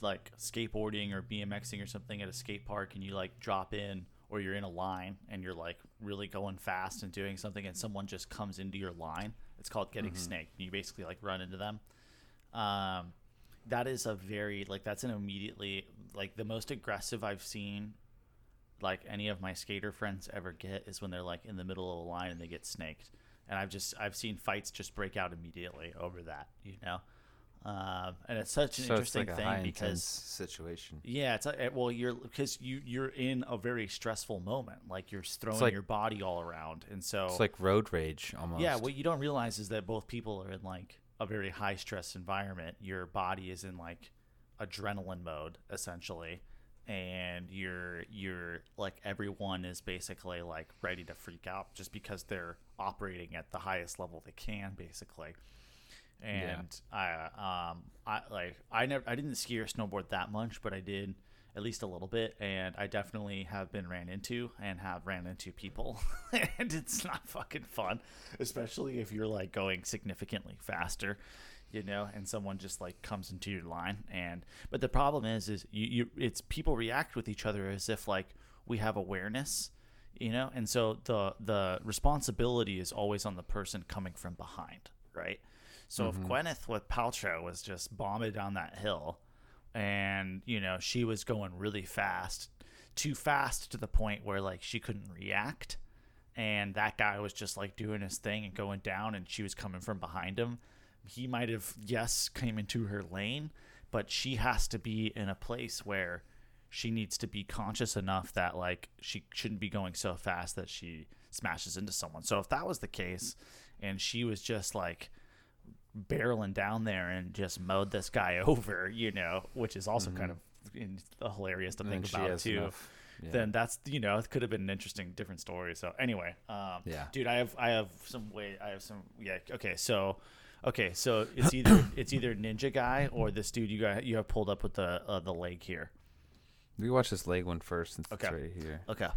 like skateboarding or BMXing or something at a skate park and you like drop in or you're in a line and you're like really going fast and doing something and someone just comes into your line. It's called getting snaked. You basically like run into them. Um, that is a very like that's an immediately like the most aggressive I've seen like any of my skater friends ever get is when they're like in the middle of a line and they get snaked. And I've just I've seen fights just break out immediately over that, you know. Um, and it's such an so interesting like thing because situation. yeah, it's a, well you're because you you're in a very stressful moment, like you're throwing like- your body all around, and so It's like road rage almost. yeah, what you don't realize is that both people are in like a very high stress environment. Your body is in like adrenaline mode essentially and you're you're like everyone is basically like ready to freak out just because they're operating at the highest level they can basically and I um I like I never I didn't ski or snowboard that much but I did at least a little bit and I definitely have been ran into and have ran into people [laughs] and it's not fucking fun especially if you're like going significantly faster you know and someone just like comes into your line and but the problem is is you, you it's people react with each other as if like we have awareness you know and so the the responsibility is always on the person coming from behind right? So if mm-hmm. gwyneth with paltrow was just bombing down that hill and you know she was going really fast too fast to the point where like she couldn't react. And that guy was just like doing his thing and going down and she was coming from behind him. He might have yes came into her lane but she has to be in a place where she needs to be conscious enough that like she shouldn't be going so fast that she smashes into someone. So if that was the case and she was just like barreling down there and just mowed this guy [laughs] over you know which is also kind of in- hilarious to think about too yeah. then that's you know it could have been an interesting different story so anyway um Yeah. dude i have i have some way i have some yeah okay so okay so it's either [coughs] it's either ninja guy or this dude you got you have pulled up with the uh, the leg here We watch this leg one first since Okay. it's right here. okay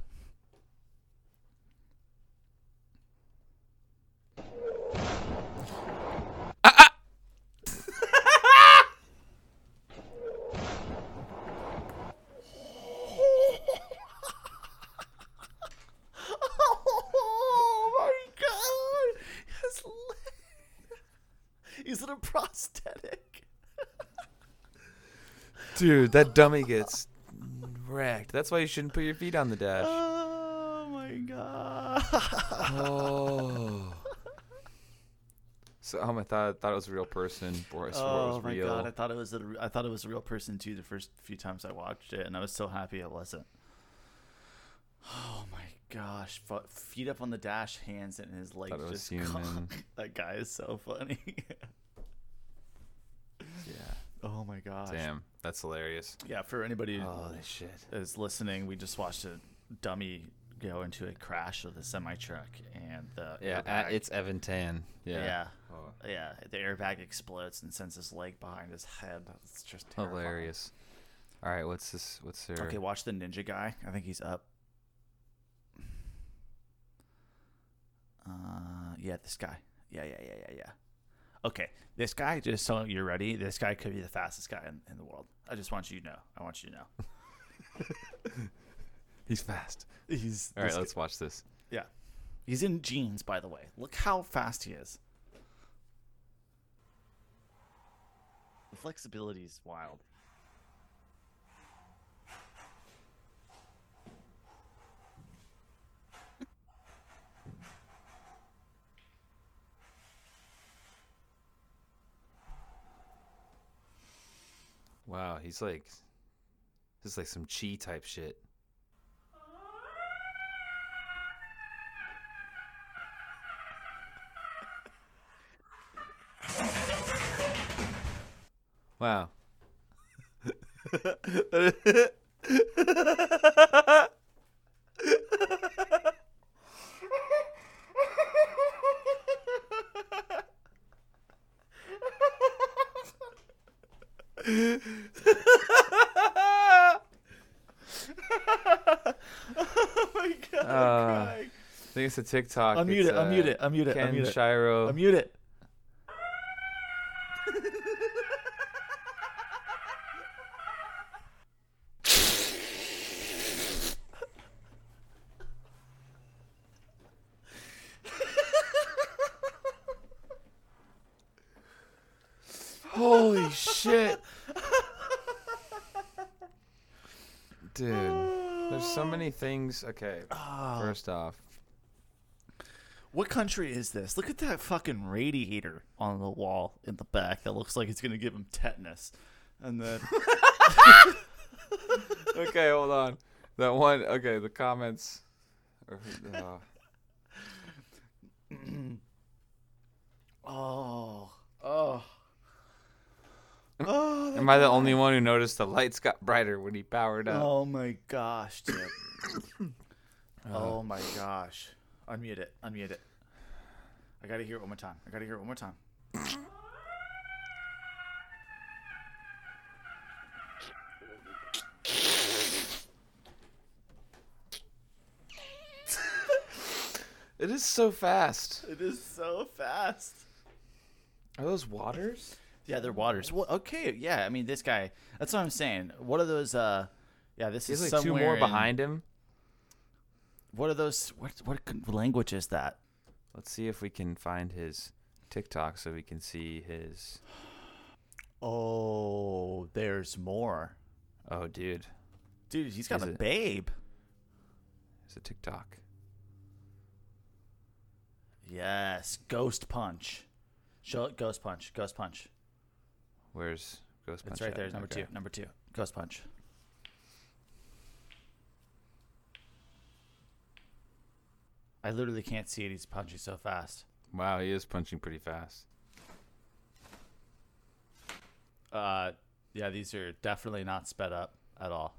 Oh my god! His leg. Is it a prosthetic? Dude, that dummy gets wrecked. That's why you shouldn't put your feet on the dash. Oh my god! oh. So um, I thought thought it was a real person. Boris Oh was my real. god! I thought it was a, I thought it was a real person too. The first few times I watched it, and I was so happy it wasn't. Oh my gosh! Feet up on the dash, hands in his legs Thought it was just human. [laughs] that guy is so funny. [laughs] yeah. oh my gosh! Damn, that's hilarious. Yeah, for anybody Holy shit. is listening, we just watched a dummy go into a crash with a semi truck, and the Yeah, airbag, it's Evan Tan. Yeah. yeah. Oh. Yeah, the airbag explodes and sends his leg behind his head. It's just terrifying. Hilarious. All right, what's this? What's their? Okay, watch the ninja guy. I think he's up. Uh, yeah, this guy. Yeah, yeah, yeah, yeah, yeah. Okay, this guy. Just so you're ready, this guy could be the fastest guy in, in the world. I just want you to know. I want you to know. [laughs] He's fast. He's All right, let's watch this. Yeah. He's in jeans, by the way. Look how fast he is. The flexibility is wild. Wow, he's like, this is like some chi type shit. Wow. [laughs] oh my god. Uh, I think it's a TikTok. Unmute It's, it, unmute uh, it, unmute it, Ken unmute it. Shiro. Unmute it. Holy shit. Dude, there's so many things. Okay, Ah. first off, What country is this? Look at that fucking radiator on the wall in the back that looks like it's gonna give him tetanus. And then [laughs] okay, hold on. That one, okay, the comments. are- [clears throat] uh, Oh. Oh. [laughs] Oh, Am I the only one who noticed the lights got brighter when he powered up? Oh my gosh, dude. Oh my gosh. Unmute it. Unmute it. I gotta hear it one more time. I gotta hear it one more time. [laughs] It is so fast. It is so fast. Are those waters? Yeah, they're waters. Well, okay, yeah. I mean, this guy. That's what I'm saying. What are those? Uh, yeah, this He's is like two somewhere more in- behind him. What are those? What what language is that? Let's see if we can find his TikTok so we can see his. Oh, there's more. Oh, dude, Dude, he's got Is a it? babe. it's a TikTok. Yes, Ghost Punch. Show it, Ghost Punch. Ghost Punch. Where's Ghost Punch? It's right at? there. Number Okay. two. Number two. Ghost Punch. I literally can't see it. He's punching so fast. Wow, he is punching pretty fast. Uh, yeah, these are definitely not sped up at all.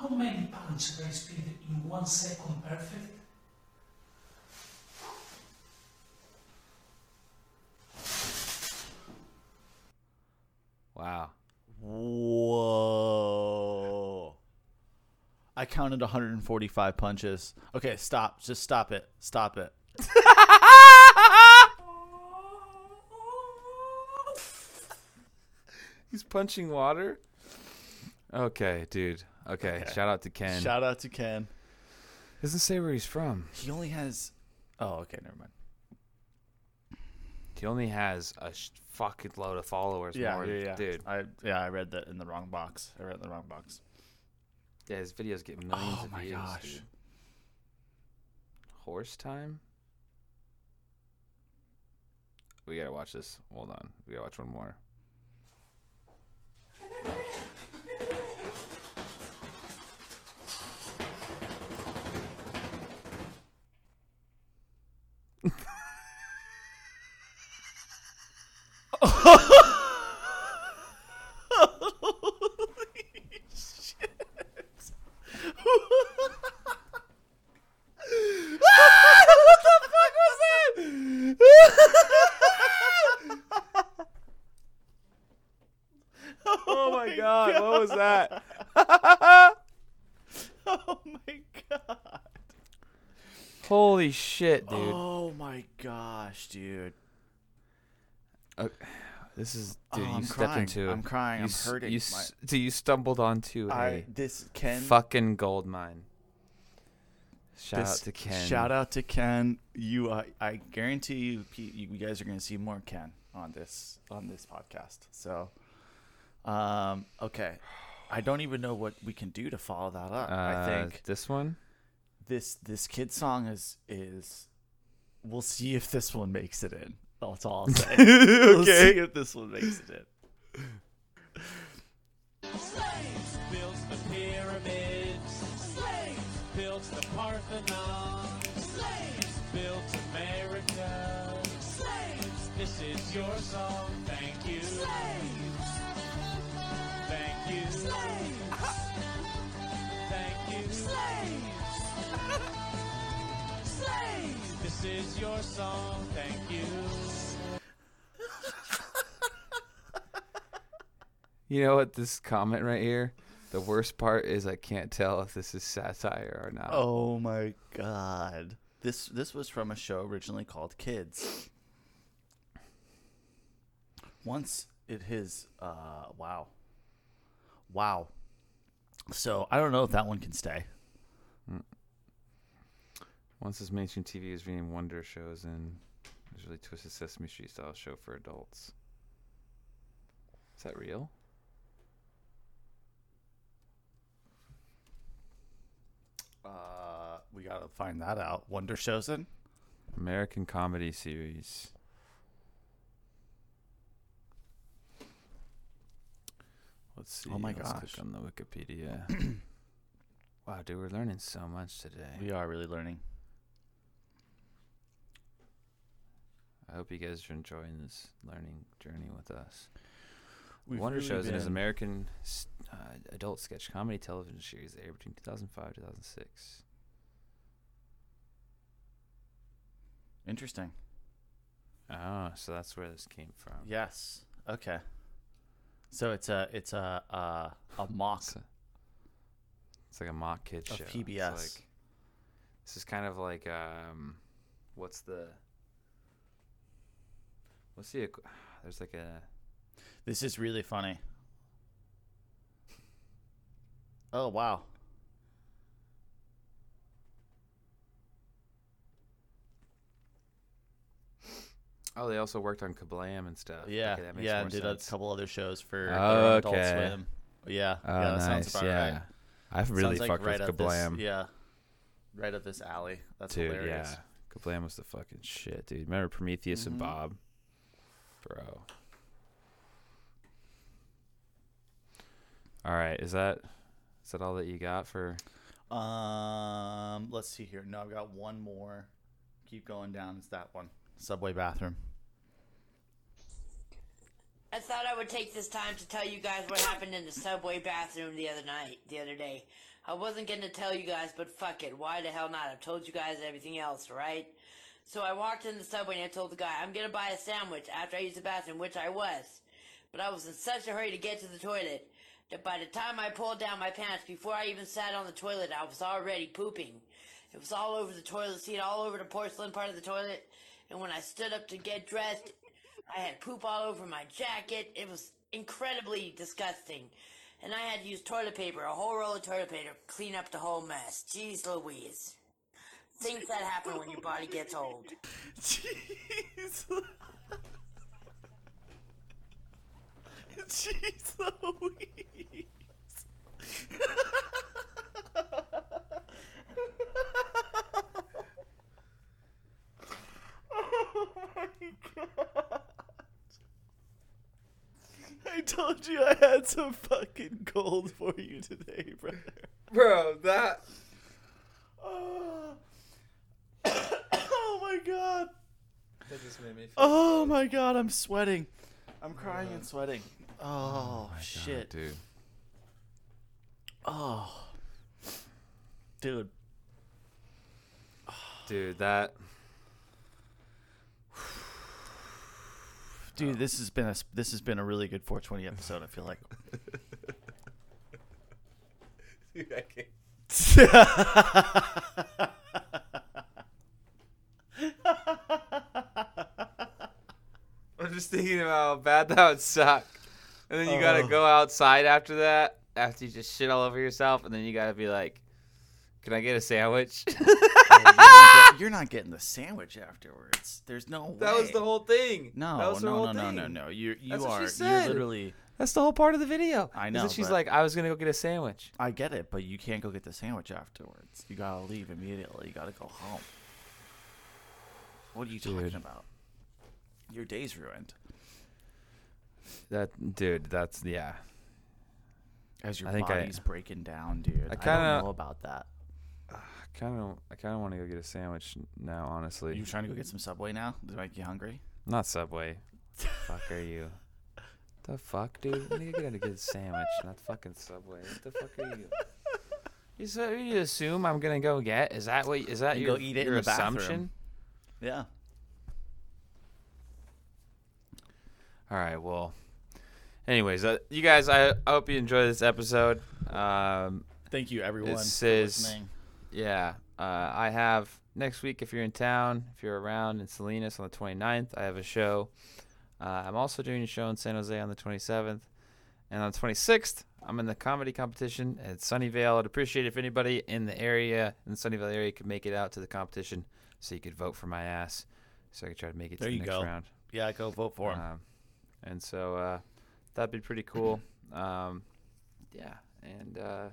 How many punches did I speed in one second perfect? Wow. Whoa. I counted 145 punches. Okay, stop. Just stop it. Stop it. [laughs] He's punching water. Okay, dude. Okay, Okay. shout out to Ken. Shout out to Ken. Doesn't say where he's from. He only has. Oh, okay. Never mind. He only has a sh- fucking load of followers. Yeah, more, dude. I yeah, I read that in the wrong box. I read in the wrong box. Yeah, his videos get millions Oh of my views. gosh. dude. Horse time. We gotta watch this. Hold on. We gotta watch one more. Oh my god, what was that? [laughs] Oh my god. Holy shit, dude. Oh my gosh, dude. This is Oh, dude. you I'm stepped crying. into. I'm crying. You, I'm hurting. You, so you stumbled onto I a this Ken. fucking gold mine. Shout this- out to Ken. Shout out to Ken. You, I, I guarantee you, Pete, you guys are going to see more Ken on this on this podcast. So, um, okay. I don't even know what we can do to follow that up. I Uh, think this one. this this kid song is is. We'll see if this one makes it in. That's all [laughs] I'll say. We'll see if this one makes it in. built the pyramids. Slaves built the Parthenon. Slaves built America. Slaves, this is your song. Thank you. Slaves. Thank you. Slaves. Thank you. Slaves. Slaves. This is your song. Thank you. You know what? This comment right here. The worst part is I can't tell if this is satire or not. Oh my god. This this was from a show originally called Kids. Once it his uh wow. Wow. So I don't know if that one can stay. Once this mainstream TV is reading Wonder Showzen and Usually Twisted Sesame Street style show for adults. Is that real? Uh, we gotta find that out. Wonder Showzen. American comedy series. Let's see. Oh my let's gosh. Click on the Wikipedia. [clears throat] wow, dude, we're learning so much today. We are really learning. I hope you guys are enjoying this learning journey with us. We've Wonder really Showzen is an American uh, adult sketch comedy television series that aired between 2005 and 2006. Interesting. Oh, so that's where this came from. Yes. Okay. So it's a it's a a, a mock. It's, a- it's like a mock kid Of show. It's PBS. like- this is kind of like um, what's the what's the equ- [sighs] there's like a This is really funny. [laughs] Oh wow. oh they also worked on Kablam and stuff. Yeah, Okay, that makes yeah, more and did sense. a couple other shows for Oh, Adult okay. Swim. Yeah, Oh, yeah, that nice. sounds about yeah, right. I've really Sounds like fucked right with up this- Kablam. yeah, right up this alley. That's dude, hilarious. yeah. Kablam was the fucking shit, dude. Remember Prometheus and Mhm. Bob? Bro. All right, is that is that all that you got for Um, let's see here. No, I've got one more. Keep going down. It's that one. Subway bathroom. I thought I would take this time to tell you guys what happened in the subway bathroom the other night, the other day. I wasn't gonna tell you guys, but fuck it. Why the hell not? I've told you guys everything else, right? So I walked in the subway and I told the guy, I'm gonna buy a sandwich after I use the bathroom, which I was. But I was in such a hurry to get to the toilet that by the time I pulled down my pants, before I even sat on the toilet, I was already pooping. It was all over the toilet seat, all over the porcelain part of the toilet. And when I stood up to get dressed, I had poop all over my jacket. It was incredibly disgusting. And I had to use toilet paper, a whole roll of toilet paper, to clean up the whole mess. Jeez Louise. Things that happen when your body gets old. [laughs] Jeez. [laughs] Jeez Louise. [laughs] oh my god. I told you I had some fucking gold for you today, brother. Bro, that Oh, [coughs] oh my god. that just made me feel Oh my god, I'm sweating. I'm crying and sweating. Oh, shit. dude. Oh. Dude. Dude, that [sighs] Dude, this has been a this has been a really good 420 episode, I feel like. [laughs] Dude, I can't. [laughs] I'm just thinking about how bad that would suck. And then you gotta Oh. go outside after that, after you just shit all over yourself, and then you gotta be like, "Can I get a sandwich?" [laughs] you're, not get- you're not getting the sandwich afterwards. There's no that was the whole thing. No, that was her no, whole no, no, no, thing. no. You're you That's what she are you're literally That's the whole part of the video. I is know, that she's but- like, "I was gonna go get a sandwich." I get it, but you can't go get the sandwich afterwards. You gotta leave immediately. You gotta go home. What are you talking about? Your day's ruined. That dude, that's yeah. As your I think I- body's breaking down, dude. I, kinda- don't know about that. [sighs] Kind of, I kind of want to go get a sandwich now. Honestly, You trying to go get some Subway now? Does it make you hungry? not Subway. [laughs] fuck are you? The fuck, dude? I'm gonna get a good sandwich, not fucking Subway. What the fuck are you? You, so you assume I'm gonna go get? Is that what? Is that You your, go eat it in your the bathroom. assumption? Yeah. All right. Well, anyways, uh, you guys, I, I hope you enjoy this episode. Um, Thank you, everyone, This for is- listening. Yeah, uh, I have next week if you're in town, if you're around in Salinas on the 29th, I have a show. Uh, I'm also doing a show in San Jose on the 27th, and on the 26th, I'm in the comedy competition at Sunnyvale. I'd appreciate if anybody in the area, in the Sunnyvale area, could make it out to the competition so you could vote for my ass so I could try to make it There to the you next go. round. Yeah, go vote for him. Um, and so uh, that'd be pretty cool. Um, yeah, and uh,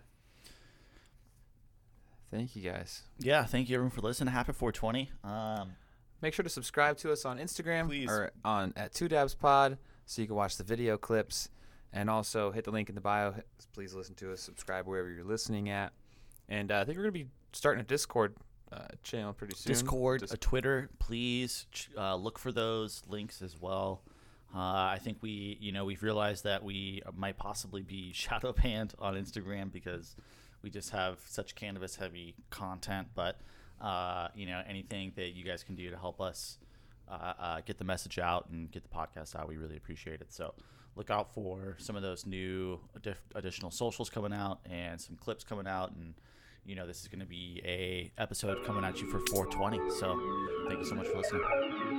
thank you guys. yeah, thank you everyone for listening. Happy 420. Um, Make sure to subscribe to us on Instagram Please. or on at Two Dabs Pod so you can watch the video clips, and also hit the link in the bio. Please listen to us. Subscribe wherever you're listening at, and uh, I think we're gonna be starting a Discord uh, channel pretty soon. Discord, Dis- a Twitter, please ch- uh, look for those links as well. Uh, I think we, you know, we've realized that we might possibly be [laughs] shadow banned on Instagram because we just have such cannabis heavy content. But uh, you know, anything that you guys can do to help us uh, uh, get the message out and get the podcast out, we really appreciate it. So look out for some of those new additional socials coming out and some clips coming out and you know this is going to be a episode coming at you for 420 so thank you so much for listening